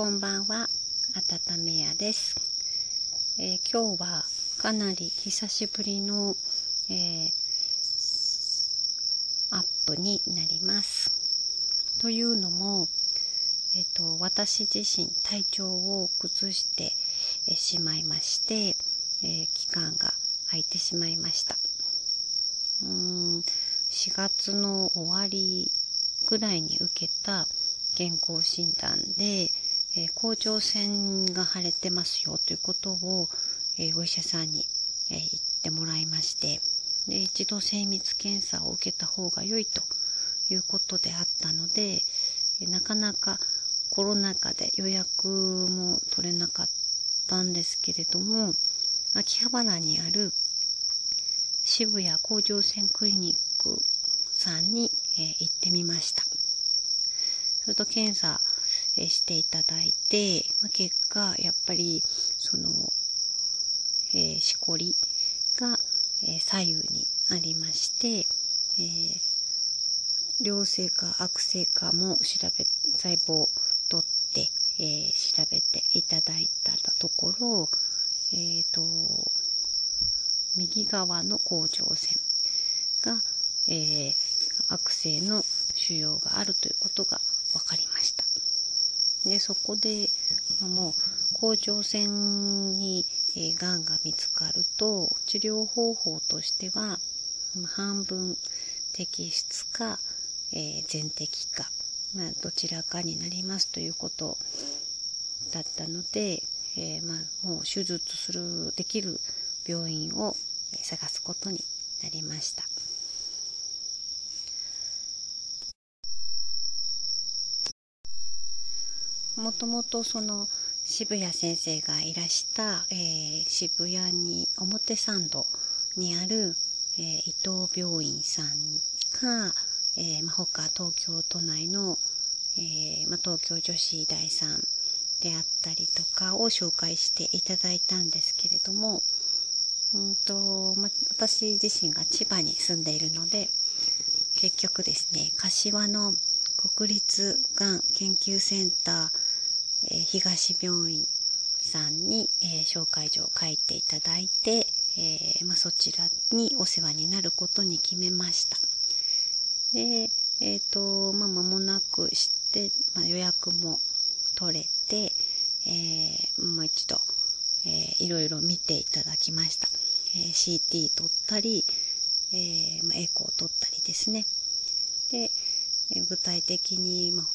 こんばんは、あたためやです、えー今日はかなり久しぶりの、えーアップになります。というのも、えっ、と、私自身体調を崩してえしまいまして、えー期間が空いてしまいました。うーん、4月の終わりぐらいに受けた健康診断で、えー甲状腺が腫れてますよということを、えーお医者さんに、えー言ってもらいましてで一度精密検査を受けた方が良いということであったので、えなかなかコロナ禍で予約も取れなかったんですけれども秋葉原にある渋谷甲状腺クリニックさんに、え行ってみました。それと検査、えしていただいて、まあ結果、やっぱり、その、えーしこりが、えー左右にありまして、えー良性か悪性かも調べ、細胞を取って、えー調べていただいたところ、えっ、と、右側の甲状腺が、えー悪性の腫瘍があるということが分かりました。で、そこで、あもう、甲状腺に、えー、がんが見つかると、治療方法としては、半分摘出か、えー全摘か、まあ、どちらかになりますということだったので、えーまあ、もう手術する、できる病院を探すことになりました。もともとその渋谷先生がいらした、えー渋谷に表参道にある、えー伊藤病院さんか、えーまあ、他東京都内の、えーま、東京女子医大さんであったりとかを紹介していただいたんですけれども、うんとま、私自身が千葉に住んでいるので結局ですね柏の国立がん研究センター、え東病院さんに、え紹介状を書いていただいて、えーまあ、そちらにお世話になることに決めました。で、えっ、と、まあ、間もなくして、まあ、予約も取れて、えーもう一度、えーいろいろ見ていただきました。え CT 取ったり、えま、エコー取ったりですね。で、具体的に、まあ、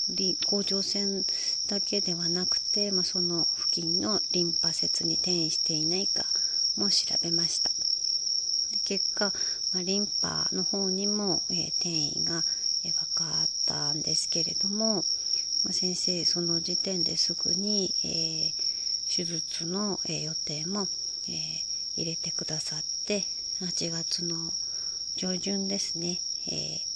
甲状腺だけではなくて、まあ、その付近のリンパ節に転移していないかも調べました。結果、まあ、リンパの方にも、えー転移が、えー分かったんですけれども、まあ、先生その時点ですぐに、えー手術の、え予定も、え入れてくださって8月の上旬ですね、えー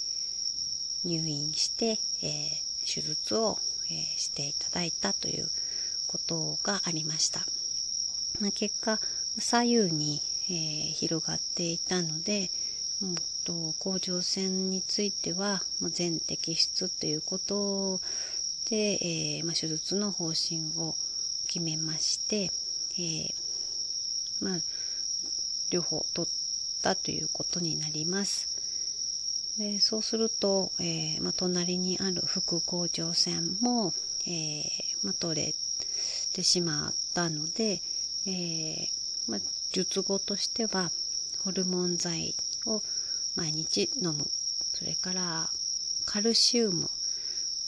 入院して、えー手術を、えーしていただいたということがありました。まあ、結果左右に、えー広がっていたので、うんと甲状腺については、まあ、全摘出ということで、えーまあ、手術の方針を決めまして、えーまあ、両方取ったということになります。でそうすると、えーま、隣にある副甲状腺も、えーま、取れてしまったので、えーま、術後としてはホルモン剤を毎日飲むそれからカルシウム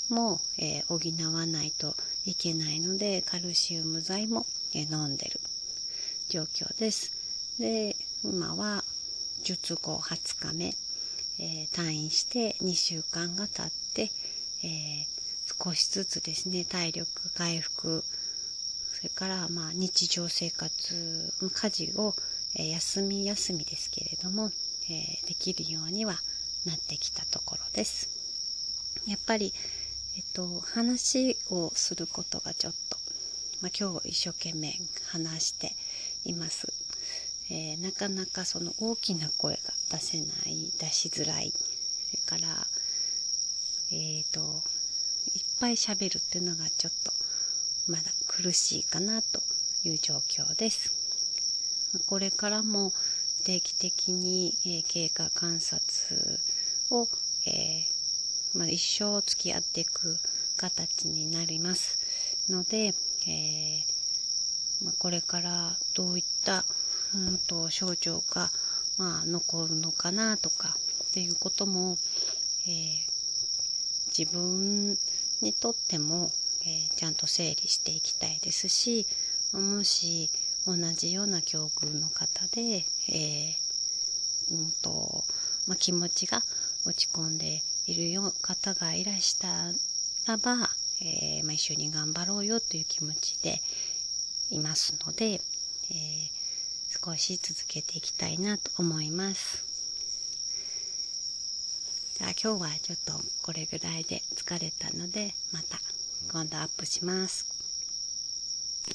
も、え補わないといけないのでカルシウム剤も、え飲んでる状況です。で今は術後20日目、えー退院して2週間が経って、えー少しずつですね体力回復それからまあ日常生活家事を、えー休み休みですけれども、えーできるようにはなってきたところです。やっぱり、えっと、話をすることがちょっと、まあ、今日一生懸命話しています。えーなかなかその大きな声が出せない出しづらいそれからえっ、といっぱい喋るっていうのがちょっとまだ苦しいかなという状況です。これからも定期的に、えー、経過観察を、えー、まあ、一生付き合っていく形になりますので、えー、まあ、これからどういった、うんと、症状が、まあ、残るのかなとかっていうことも、え自分にとっても、えちゃんと整理していきたいですしもし同じような境遇の方で、えー、うんとまあ、気持ちが落ち込んでいるよ方がいらしたらば、えー、まあ、一緒に頑張ろうよという気持ちでいますので、えー、少し続けていきたいなと思います。じゃあ今日はちょっとこれぐらいで疲れたのでまた今度アップします。